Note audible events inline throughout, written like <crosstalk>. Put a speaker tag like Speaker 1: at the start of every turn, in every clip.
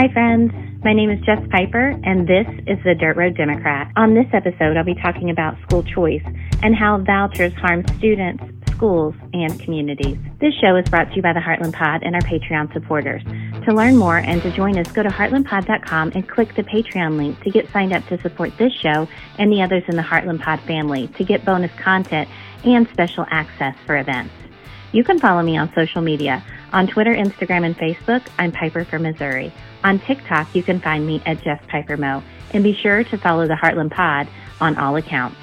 Speaker 1: Hi, friends. My name is Jess Piper, and this is the Dirt Road Democrat. On this episode, I'll be talking about school choice and how vouchers harm students, schools, and communities. This show is brought to you by the Heartland Pod and our Patreon supporters. To learn more and to join us, go to heartlandpod.com and click the Patreon link to get signed up to support this show and the others in the Heartland Pod family to get bonus content and special access for events. You can follow me on social media. On Twitter, Instagram, and Facebook, I'm Piper from Missouri. On TikTok, you can find me at Jess Piper Mo. And be sure to follow the Heartland Pod on all accounts.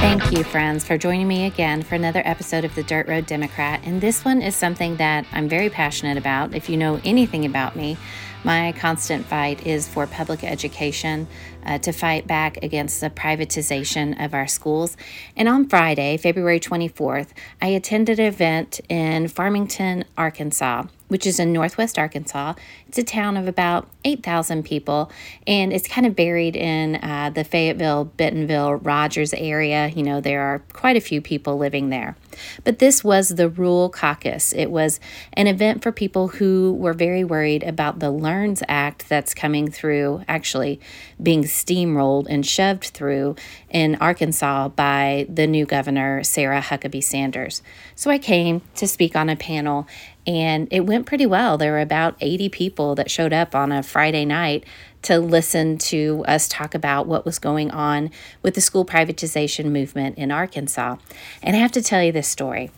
Speaker 2: Thank you, friends, for joining me again for another episode of the Dirt Road Democrat. And this one is something that I'm very passionate about. If you know anything about me, my constant fight is for public education, uh, to fight back against the privatization of our schools. And on Friday, February 24th, I attended an event in Farmington, Arkansas which is in northwest Arkansas. It's a town of about 8,000 people, and it's kind of buried in uh, the Fayetteville, Bentonville, Rogers area. You know, there are quite a few people living there. But this was the Rural Caucus. It was an event for people who were very worried about the LEARNS Act that's coming through, actually being steamrolled and shoved through in Arkansas by the new governor, Sarah Huckabee Sanders. So I came to speak on a panel and it went pretty well. There were about 80 people that showed up on a Friday night to listen to us talk about what was going on with the school privatization movement in Arkansas. And I have to tell you this story.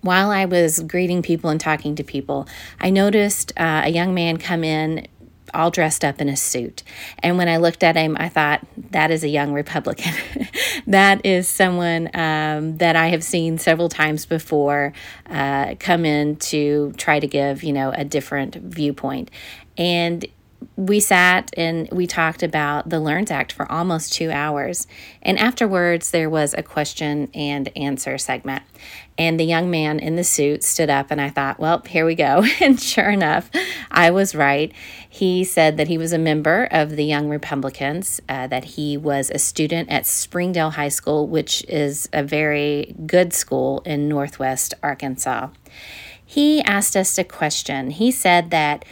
Speaker 2: While I was greeting people and talking to people, I noticed uh, a young man come in all dressed up in a suit. And when I looked at him, I thought, that is a young Republican. <laughs> that is someone um, that I have seen several times before uh, come in to try to give, you know, a different viewpoint. And we sat and we talked about the LEARNS Act for almost two hours. And afterwards, there was a question and answer segment. And the young man in the suit stood up, and I thought, well, here we go. <laughs> and sure enough, I was right. He said that he was a member of the Young Republicans, uh, that he was a student at Springdale High School, which is a very good school in Northwest Arkansas. He asked us a question. He said that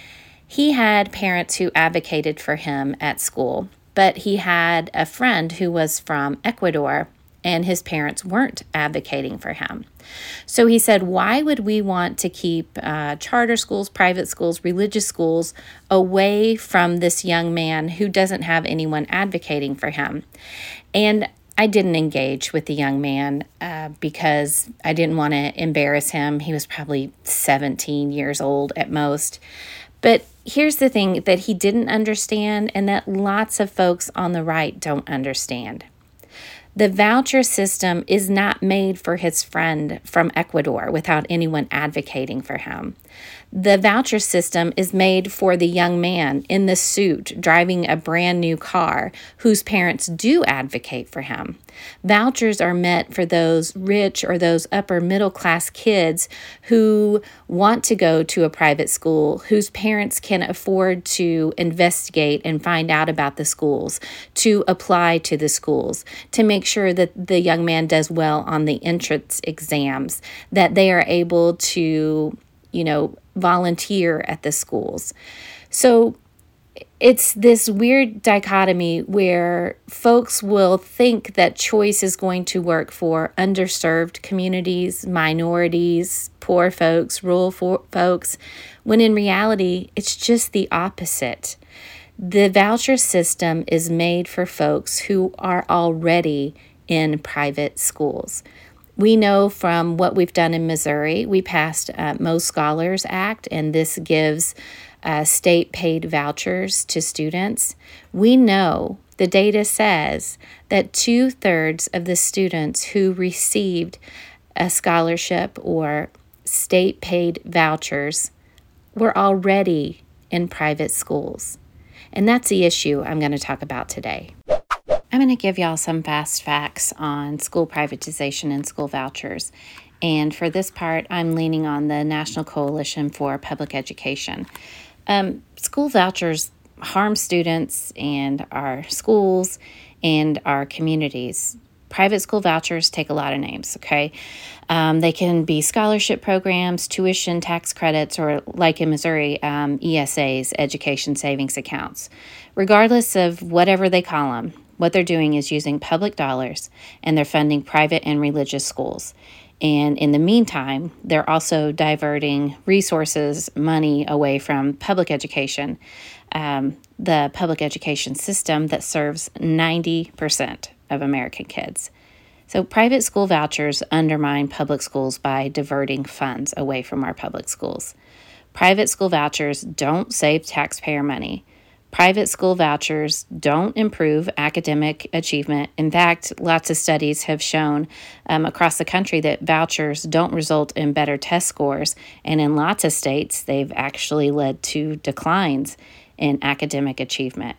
Speaker 2: he had parents who advocated for him at school, but he had a friend who was from Ecuador and his parents weren't advocating for him. So he said, Why would we want to keep uh, charter schools, private schools, religious schools away from this young man who doesn't have anyone advocating for him? And I didn't engage with the young man uh, because I didn't want to embarrass him. He was probably 17 years old at most. But here's the thing that he didn't understand, and that lots of folks on the right don't understand. The voucher system is not made for his friend from Ecuador without anyone advocating for him. The voucher system is made for the young man in the suit driving a brand new car whose parents do advocate for him. Vouchers are meant for those rich or those upper middle class kids who want to go to a private school, whose parents can afford to investigate and find out about the schools, to apply to the schools, to make sure that the young man does well on the entrance exams, that they are able to you know, volunteer at the schools. So it's this weird dichotomy where folks will think that choice is going to work for underserved communities, minorities, poor folks, rural folks, when in reality, it's just the opposite. The voucher system is made for folks who are already in private schools. We know from what we've done in Missouri, we passed uh, Mo Scholars Act, and this gives uh, state paid vouchers to students. We know the data says that two thirds of the students who received a scholarship or state paid vouchers were already in private schools. And that's the issue I'm going to talk about today. I'm going to give y'all some fast facts on school privatization and school vouchers. And for this part, I'm leaning on the National Coalition for Public Education. Um, school vouchers harm students and our schools and our communities. private school vouchers take a lot of names, okay? Um, they can be scholarship programs, tuition tax credits, or like in Missouri, um, ESAs, education savings accounts. Regardless of whatever they call them, what they're doing is using public dollars and they're funding private and religious schools. And in the meantime, they're also diverting resources, money away from public education, um, the public education system that serves 90% of American kids. So, private school vouchers undermine public schools by diverting funds away from our public schools. Private school vouchers don't save taxpayer money. Private school vouchers don't improve academic achievement. In fact, lots of studies have shown um, across the country that vouchers don't result in better test scores. And in lots of states, they've actually led to declines in academic achievement.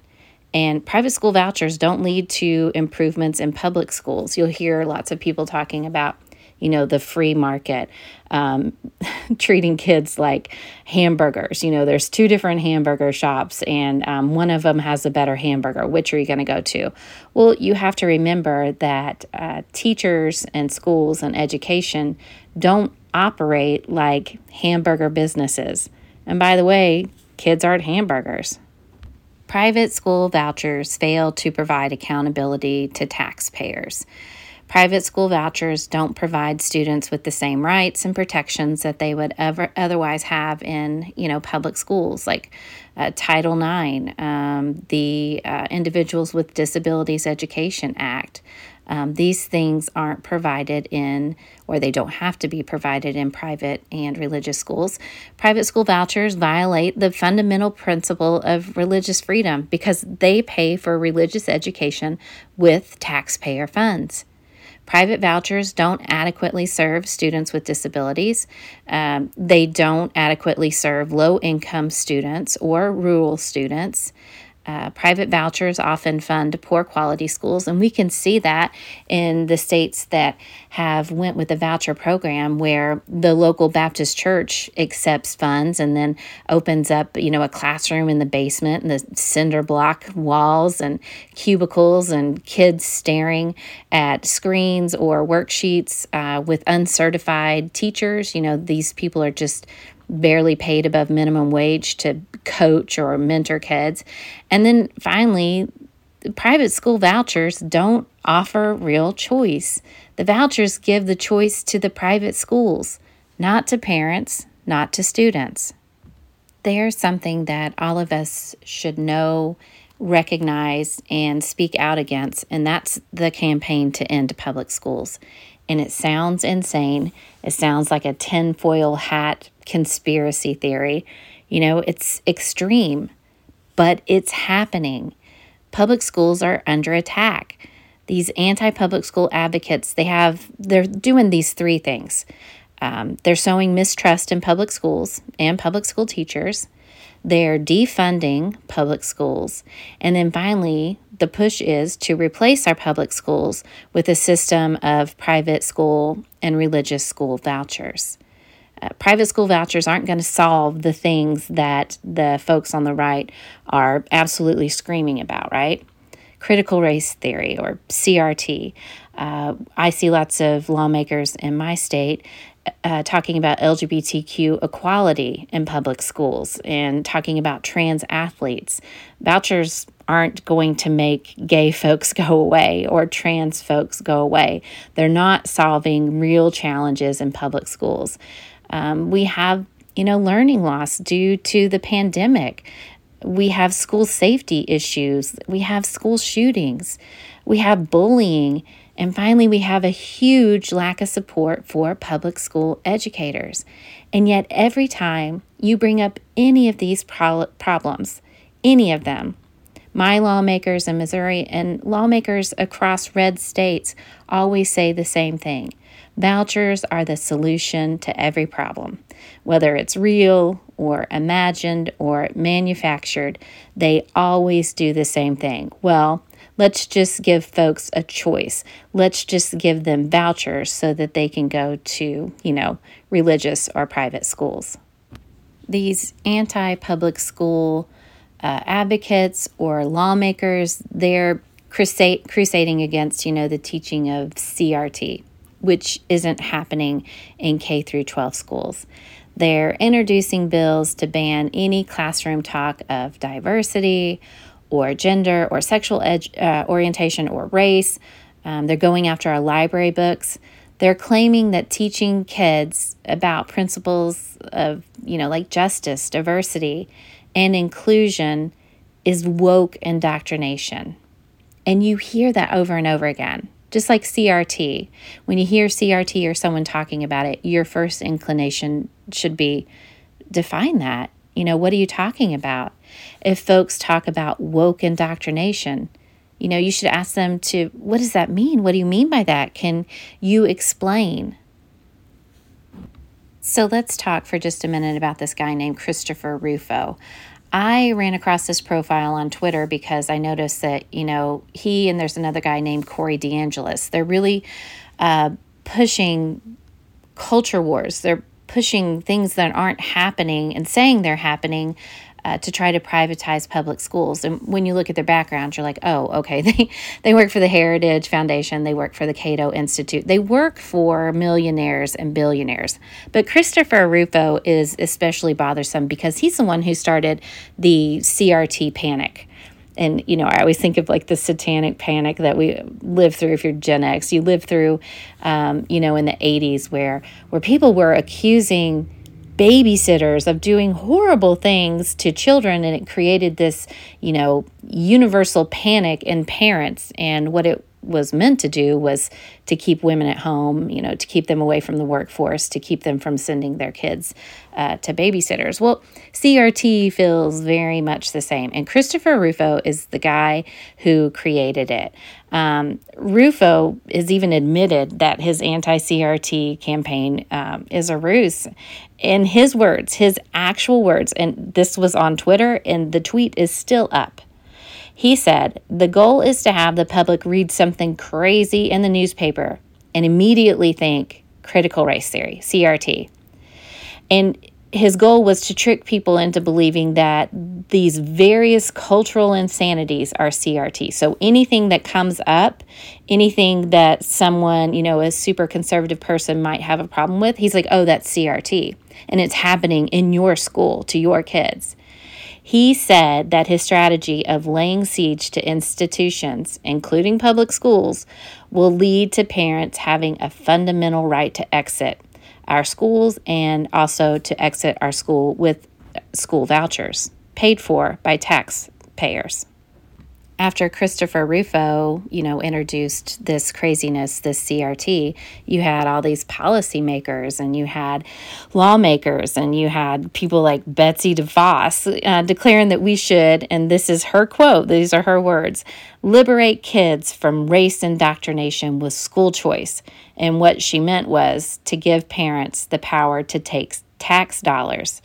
Speaker 2: And private school vouchers don't lead to improvements in public schools. You'll hear lots of people talking about you know, the free market, um, <laughs> treating kids like hamburgers. You know, there's two different hamburger shops, and um, one of them has a better hamburger. Which are you going to go to? Well, you have to remember that uh, teachers and schools and education don't operate like hamburger businesses. And by the way, kids aren't hamburgers. Private school vouchers fail to provide accountability to taxpayers. Private school vouchers don't provide students with the same rights and protections that they would ever otherwise have in, you know, public schools like uh, Title IX, um, the uh, Individuals with Disabilities Education Act. Um, these things aren't provided in, or they don't have to be provided in private and religious schools. Private school vouchers violate the fundamental principle of religious freedom because they pay for religious education with taxpayer funds. Private vouchers don't adequately serve students with disabilities. Um, they don't adequately serve low income students or rural students. Uh, private vouchers often fund poor quality schools and we can see that in the states that have went with the voucher program where the local baptist church accepts funds and then opens up you know a classroom in the basement and the cinder block walls and cubicles and kids staring at screens or worksheets uh, with uncertified teachers. You know these people are just barely paid above minimum wage to coach or mentor kids. And then finally, private school vouchers don't offer real choice. The vouchers give the choice to the private schools, not to parents, not to students. There's something that all of us should know, recognize, and speak out against, and that's the campaign to end public schools. And it sounds insane. It sounds like a tinfoil hat conspiracy theory. You know, it's extreme, but it's happening. Public schools are under attack. These anti-public school advocates, they have they're doing these three things. Um, they're sowing mistrust in public schools and public school teachers. They're defunding public schools. And then finally, the push is to replace our public schools with a system of private school and religious school vouchers. Uh, private school vouchers aren't going to solve the things that the folks on the right are absolutely screaming about, right? Critical race theory or CRT. Uh, I see lots of lawmakers in my state uh, talking about LGBTQ equality in public schools and talking about trans athletes. Vouchers aren't going to make gay folks go away or trans folks go away. They're not solving real challenges in public schools. Um, we have, you know, learning loss due to the pandemic. We have school safety issues. We have school shootings. We have bullying. And finally, we have a huge lack of support for public school educators. And yet, every time you bring up any of these pro- problems, any of them, my lawmakers in Missouri and lawmakers across red states always say the same thing Vouchers are the solution to every problem. Whether it's real or imagined or manufactured, they always do the same thing. Well, let's just give folks a choice. Let's just give them vouchers so that they can go to, you know, religious or private schools. These anti public school uh, advocates or lawmakers, they're crusade, crusading against, you know, the teaching of CRT, which isn't happening in K through 12 schools. They're introducing bills to ban any classroom talk of diversity or gender or sexual ed- uh, orientation or race. Um, they're going after our library books. They're claiming that teaching kids about principles of, you know, like justice, diversity, and inclusion is woke indoctrination. And you hear that over and over again. Just like CRT. When you hear CRT or someone talking about it, your first inclination should be define that. You know, what are you talking about? If folks talk about woke indoctrination, you know, you should ask them to, what does that mean? What do you mean by that? Can you explain? So let's talk for just a minute about this guy named Christopher Rufo. I ran across this profile on Twitter because I noticed that, you know, he and there's another guy named Corey DeAngelis. They're really uh, pushing culture wars. They're pushing things that aren't happening and saying they're happening uh, to try to privatize public schools. And when you look at their backgrounds, you're like, oh, okay, <laughs> they, they work for the Heritage Foundation, they work for the Cato Institute, they work for millionaires and billionaires. But Christopher Rufo is especially bothersome because he's the one who started the CRT panic and you know i always think of like the satanic panic that we live through if you're gen x you live through um, you know in the 80s where where people were accusing babysitters of doing horrible things to children and it created this you know universal panic in parents and what it was meant to do was to keep women at home, you know, to keep them away from the workforce, to keep them from sending their kids uh, to babysitters. Well, CRT feels very much the same. And Christopher Rufo is the guy who created it. Um, Rufo has even admitted that his anti CRT campaign um, is a ruse. In his words, his actual words, and this was on Twitter, and the tweet is still up. He said, The goal is to have the public read something crazy in the newspaper and immediately think critical race theory, CRT. And his goal was to trick people into believing that these various cultural insanities are CRT. So anything that comes up, anything that someone, you know, a super conservative person might have a problem with, he's like, oh, that's CRT. And it's happening in your school to your kids. He said that his strategy of laying siege to institutions, including public schools, will lead to parents having a fundamental right to exit our schools and also to exit our school with school vouchers paid for by taxpayers after Christopher Rufo, you know, introduced this craziness, this CRT, you had all these policymakers and you had lawmakers and you had people like Betsy DeVos uh, declaring that we should, and this is her quote, these are her words, liberate kids from race indoctrination with school choice. And what she meant was to give parents the power to take tax dollars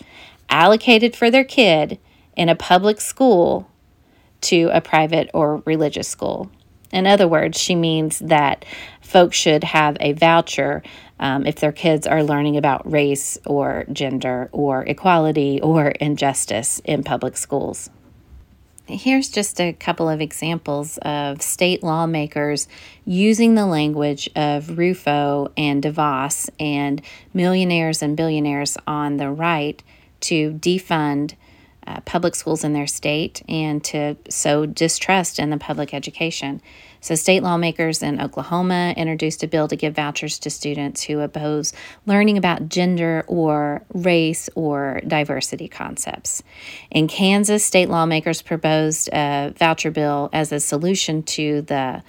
Speaker 2: allocated for their kid in a public school to a private or religious school. In other words, she means that folks should have a voucher um, if their kids are learning about race or gender or equality or injustice in public schools. Here's just a couple of examples of state lawmakers using the language of Rufo and DeVos and millionaires and billionaires on the right to defund uh, public schools in their state and to sow distrust in the public education. So, state lawmakers in Oklahoma introduced a bill to give vouchers to students who oppose learning about gender or race or diversity concepts. In Kansas, state lawmakers proposed a voucher bill as a solution to the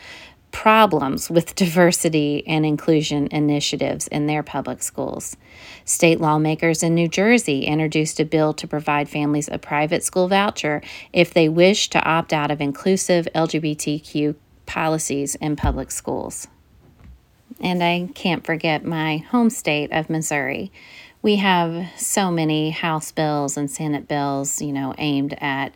Speaker 2: problems with diversity and inclusion initiatives in their public schools. State lawmakers in New Jersey introduced a bill to provide families a private school voucher if they wish to opt out of inclusive LGBTQ policies in public schools. And I can't forget my home state of Missouri. We have so many House bills and Senate bills, you know, aimed at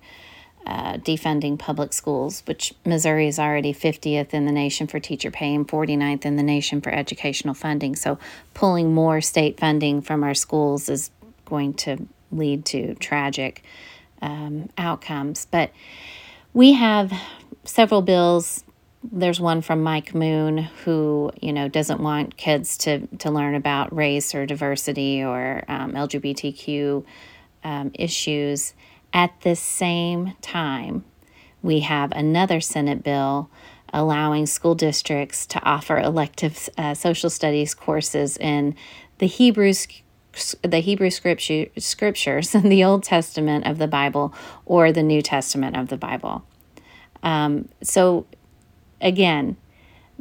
Speaker 2: uh, defunding public schools, which Missouri is already 50th in the nation for teacher pay and 49th in the nation for educational funding. So, pulling more state funding from our schools is going to lead to tragic um, outcomes. But we have several bills there's one from Mike Moon who you know doesn't want kids to to learn about race or diversity or um, LGBTQ um, issues. At the same time, we have another Senate bill allowing school districts to offer elective uh, social studies courses in the Hebrews the Hebrew scripture, scriptures, <laughs> the Old Testament of the Bible, or the New Testament of the Bible. Um, so, again,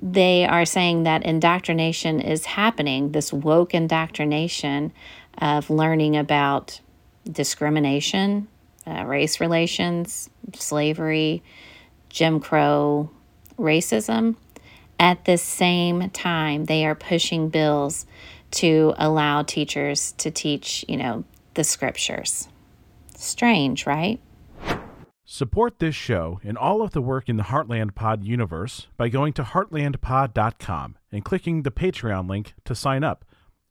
Speaker 2: they are saying that indoctrination is happening, this woke indoctrination of learning about discrimination, uh, race relations, slavery, Jim Crow, racism. At the same time, they are pushing bills to allow teachers to teach, you know, the scriptures. Strange, right?
Speaker 3: Support this show and all of the work in the Heartland Pod universe by going to heartlandpod.com and clicking the Patreon link to sign up.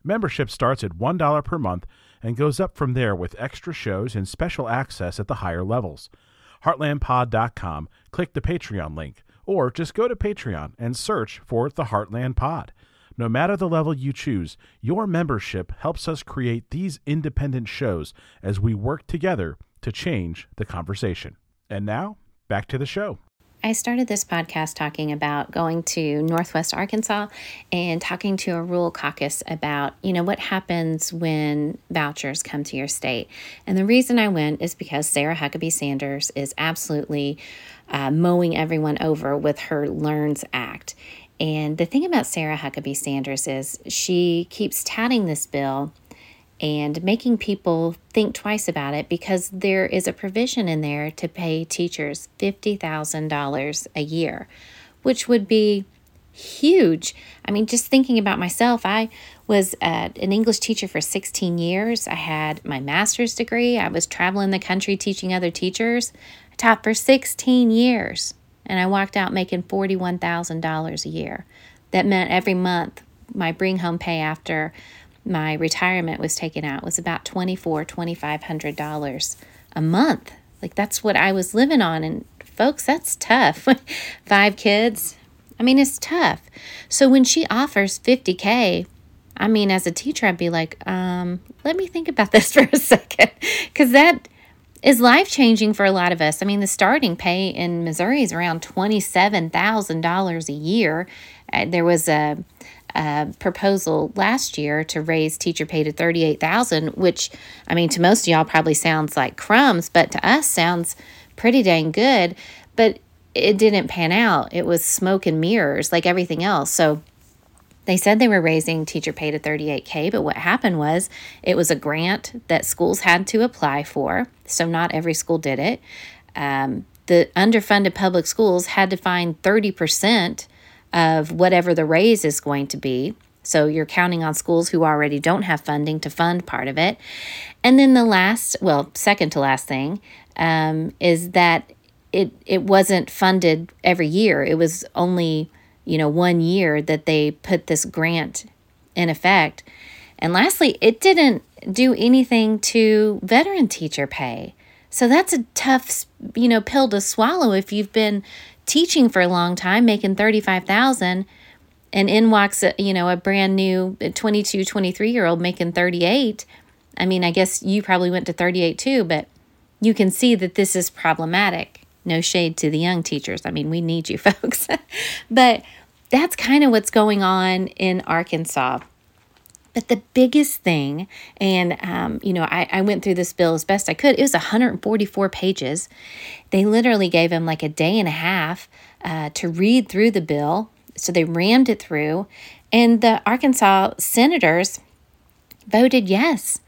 Speaker 3: Membership starts at $1 per month and goes up from there with extra shows and special access at the higher levels. Heartlandpod.com, click the Patreon link, or just go to Patreon and search for the Heartland Pod. No matter the level you choose, your membership helps us create these independent shows as we work together to change the conversation. And now, back to the show.
Speaker 2: I started this podcast talking about going to Northwest Arkansas and talking to a rural caucus about, you know, what happens when vouchers come to your state. And the reason I went is because Sarah Huckabee Sanders is absolutely uh, mowing everyone over with her LEARNS Act. And the thing about Sarah Huckabee Sanders is she keeps touting this bill and making people think twice about it because there is a provision in there to pay teachers $50,000 a year, which would be huge. I mean, just thinking about myself, I was uh, an English teacher for 16 years. I had my master's degree. I was traveling the country teaching other teachers. I taught for 16 years and I walked out making $41,000 a year. That meant every month my bring home pay after my retirement was taken out was about $24, $2,500 a month. Like that's what I was living on. And folks, that's tough. <laughs> Five kids. I mean, it's tough. So when she offers 50K, I mean, as a teacher, I'd be like, um, let me think about <laughs> this for a second. Because that is life changing for a lot of us. I mean, the starting pay in Missouri is around $27,000 a year. Uh, there was a, a, proposal last year to raise teacher pay to 38000 which, I mean, to most of y'all probably sounds like crumbs, but to us sounds pretty dang good. But it didn't pan out. It was smoke and mirrors like everything else. So they said they were raising teacher pay to 38K, but what happened was it was a grant that schools had to apply for. So not every school did it. Um, the underfunded public schools had to find 30% of whatever the raise is going to be. So you're counting on schools who already don't have funding to fund part of it. And then the last, well, second to last thing um, is that it it wasn't funded every year. It was only you know, one year that they put this grant in effect. And lastly, it didn't do anything to veteran teacher pay. So that's a tough, you know, pill to swallow if you've been teaching for a long time, making 35,000 and in walks, you know, a brand new 22, 23 year old making 38. I mean, I guess you probably went to 38 too, but you can see that this is problematic. No shade to the young teachers. I mean, we need you <laughs> folks. but that's kind of what's going on in Arkansas. But the biggest thing, and um, you know, I, I went through this bill as best I could. It was 144 pages. They literally gave him like a day and a half uh, to read through the bill. So they rammed it through, and the Arkansas senators voted yes.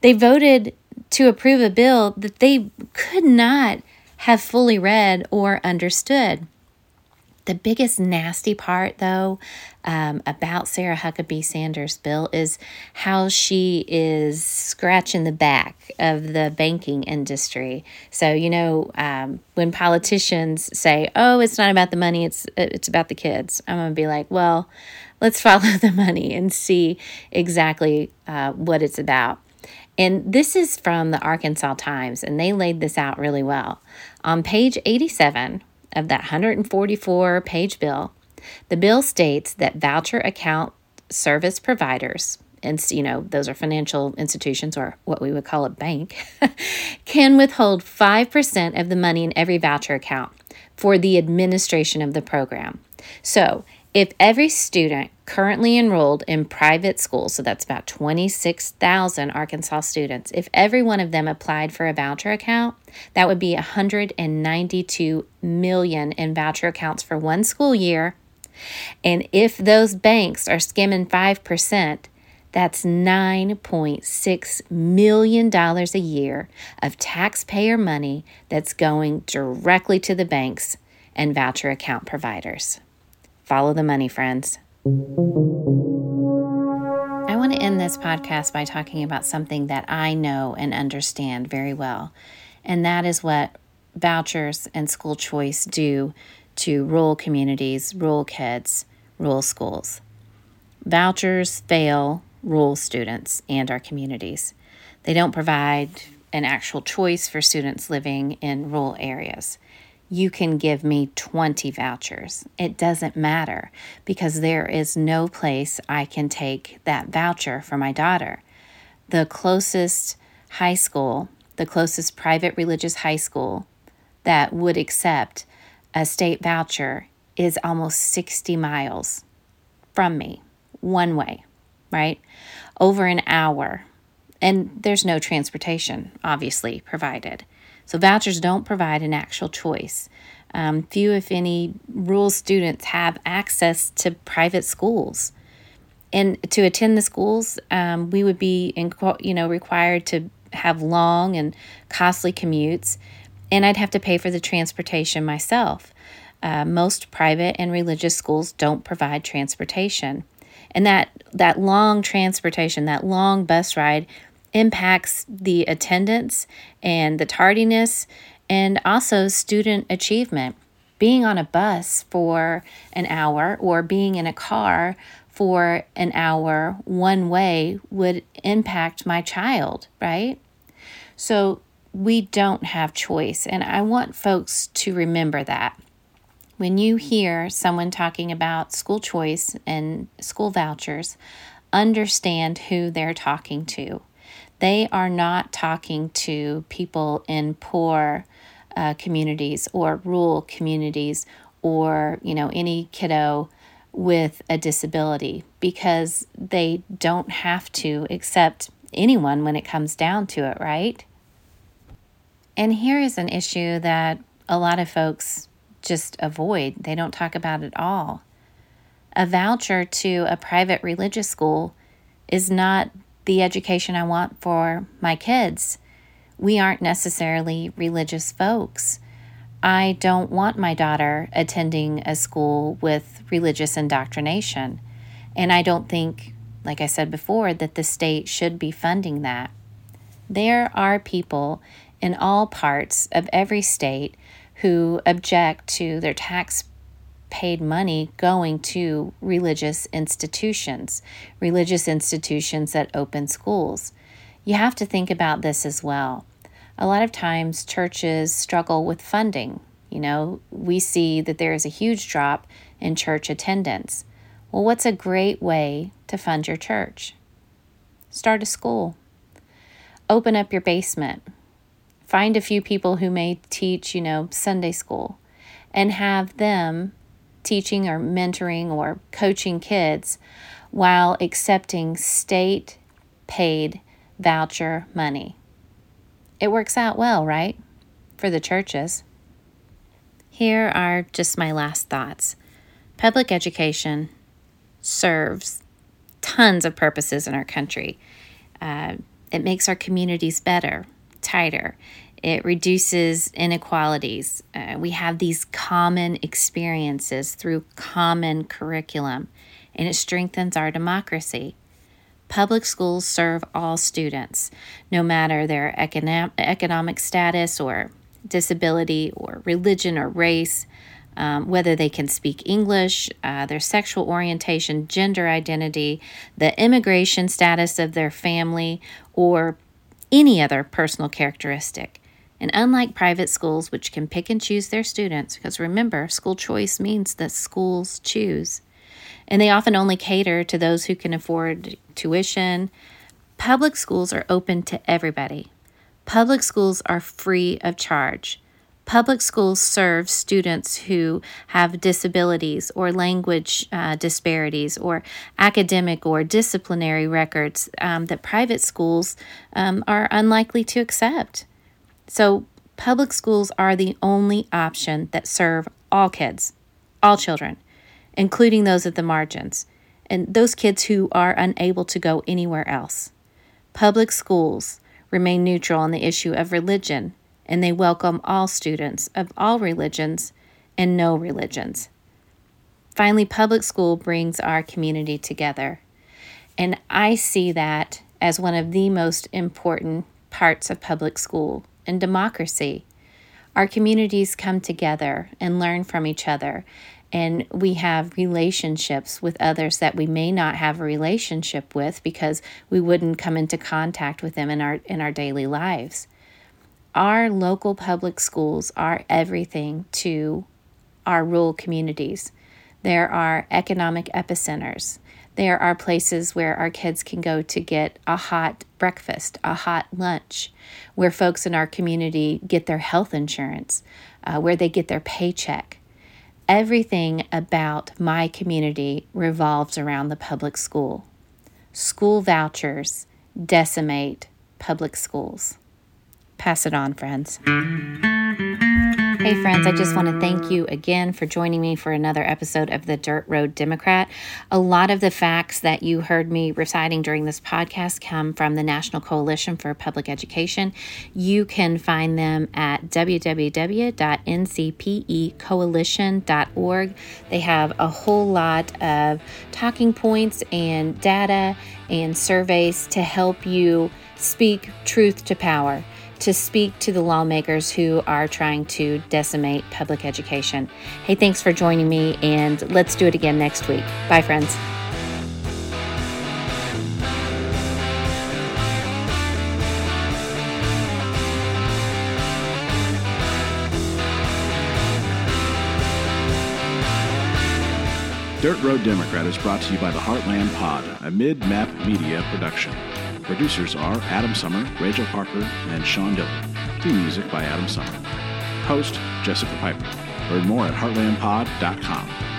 Speaker 2: They voted to approve a bill that they could not have fully read or understood. The biggest nasty part, though, um, about Sarah Huckabee Sanders' bill is how she is scratching the back of the banking industry. So, you know, um, when politicians say, oh, it's not about the money, it's, it's about the kids, I'm going to be like, well, let's follow <laughs> the money and see exactly uh, what it's about. And this is from the Arkansas Times, and they laid this out really well. On page 87 of that 144 page bill, the bill states that voucher account service providers, and you know, those are financial institutions or what we would call a bank, <laughs> can withhold 5% of the money in every voucher account for the administration of the program. So, if every student currently enrolled in private schools, so that's about 26,000 Arkansas students, if every one of them applied for a voucher account, that would be 192 million in voucher accounts for one school year. And if those banks are skimming 5%, that's $9.6 million a year of taxpayer money that's going directly to the banks and voucher account providers. Follow the money, friends. I want to end this podcast by talking about something that I know and understand very well, and that is what vouchers and school choice do to rural communities, rural kids, rural schools. Vouchers fail rural students and our communities. They don't provide an actual choice for students living in rural areas you can give me 20 vouchers. It doesn't matter because there is no place I can take that voucher for my daughter. The closest high school, the closest private religious high school that would accept a state voucher is almost 60 miles from me, one way, right? Over an hour. And there's no transportation, obviously, provided. So vouchers don't provide an actual choice. Um, few, if any, rural students have access to private schools. And to attend the schools, um, we would be, in, you know, required to have long and costly commutes, and I'd have to pay for the transportation myself. Uh, most private and religious schools don't provide transportation, and that that long transportation, that long bus ride, impacts the attendance and the tardiness and also student achievement. Being on a bus for an hour or being in a car for an hour one way would impact my child, right? So we don't have choice. And I want folks to remember that. When you hear someone talking about school choice and school vouchers, understand who they're talking to they are not talking to people in poor uh, communities or rural communities or you know any kiddo with a disability because they don't have to accept anyone when it comes down to it, right? And here is an issue that a lot of folks just avoid. They don't talk about it all. A voucher to a private religious school is not the education I want for my kids. We aren't necessarily religious folks. I don't want my daughter attending a school with religious indoctrination. And I don't think, like I said before, that the state should be funding that. There are people in all parts of every state who object to their tax paid money going to religious institutions, religious institutions that open schools. You have to think about this as well. A lot of times, churches struggle with funding. You know, we see that there is a huge drop in church attendance. Well, what's a great way to fund your church? Start a school. Open up your basement. Find a few people who may teach, you know, Sunday school and have them teaching or mentoring or coaching kids while accepting state paid voucher money. It works out well, right? For the churches. Here are just my last thoughts. Public education serves tons of purposes in our country. Uh, it makes our communities better, tighter. It reduces inequalities. Uh, we have these common experiences through common curriculum, and it strengthens our democracy. Public schools serve all students, no matter their economic, economic status or disability or religion or race, um, whether they can speak English, uh, their sexual orientation, gender identity, the immigration status of their family, or any other personal characteristic. And unlike private schools, which can pick and choose their students, because remember, school choice means that schools choose, and they often only cater to those who can afford tuition, public schools are open to everybody. Public schools are free of charge. Public schools serve students who have disabilities or language uh, disparities or academic or disciplinary records um, that private schools um, are unlikely to accept. So, public schools are the only option that serve all kids, all children, including those at the margins, and those kids who are unable to go anywhere else. Public schools remain neutral on the issue of religion, and they welcome all students of all religions and no religions. Finally, public school brings our community together, and I see that as one of the most important parts of public school and democracy. Our communities come together and learn from each other, and we have relationships with others that we may not have a relationship with because we wouldn't come into contact with them in our in our daily lives. Our local public schools are everything to our rural communities. There are economic epicenters. There are places where our kids can go to get a hot breakfast, a hot lunch, where folks in our community get their health insurance, uh, where they get their paycheck. Everything about my community revolves around the public school. School vouchers decimate public schools. Pass it on, friends. Hey, friends, I just want to thank you again for joining me for another episode of the Dirt Road Democrat. A lot of the facts that you heard me reciting during this podcast come from the National Coalition for Public Education. You can find them at www.ncpecoalition.org. They have a whole lot of talking points and data and surveys to help you speak truth to power to speak to the lawmakers who are trying to decimate public education. Hey, thanks for joining me, and let's do it again next week. Bye, friends.
Speaker 3: Dirt Road Democrat is brought to you by the Heartland Pod, a mid map media production. Producers are Adam Sommer, Rachel Parker, and Sean Diller. Theme music by Adam Sommer. Host, Jessica Piper. Learn more at heartlandpod.com.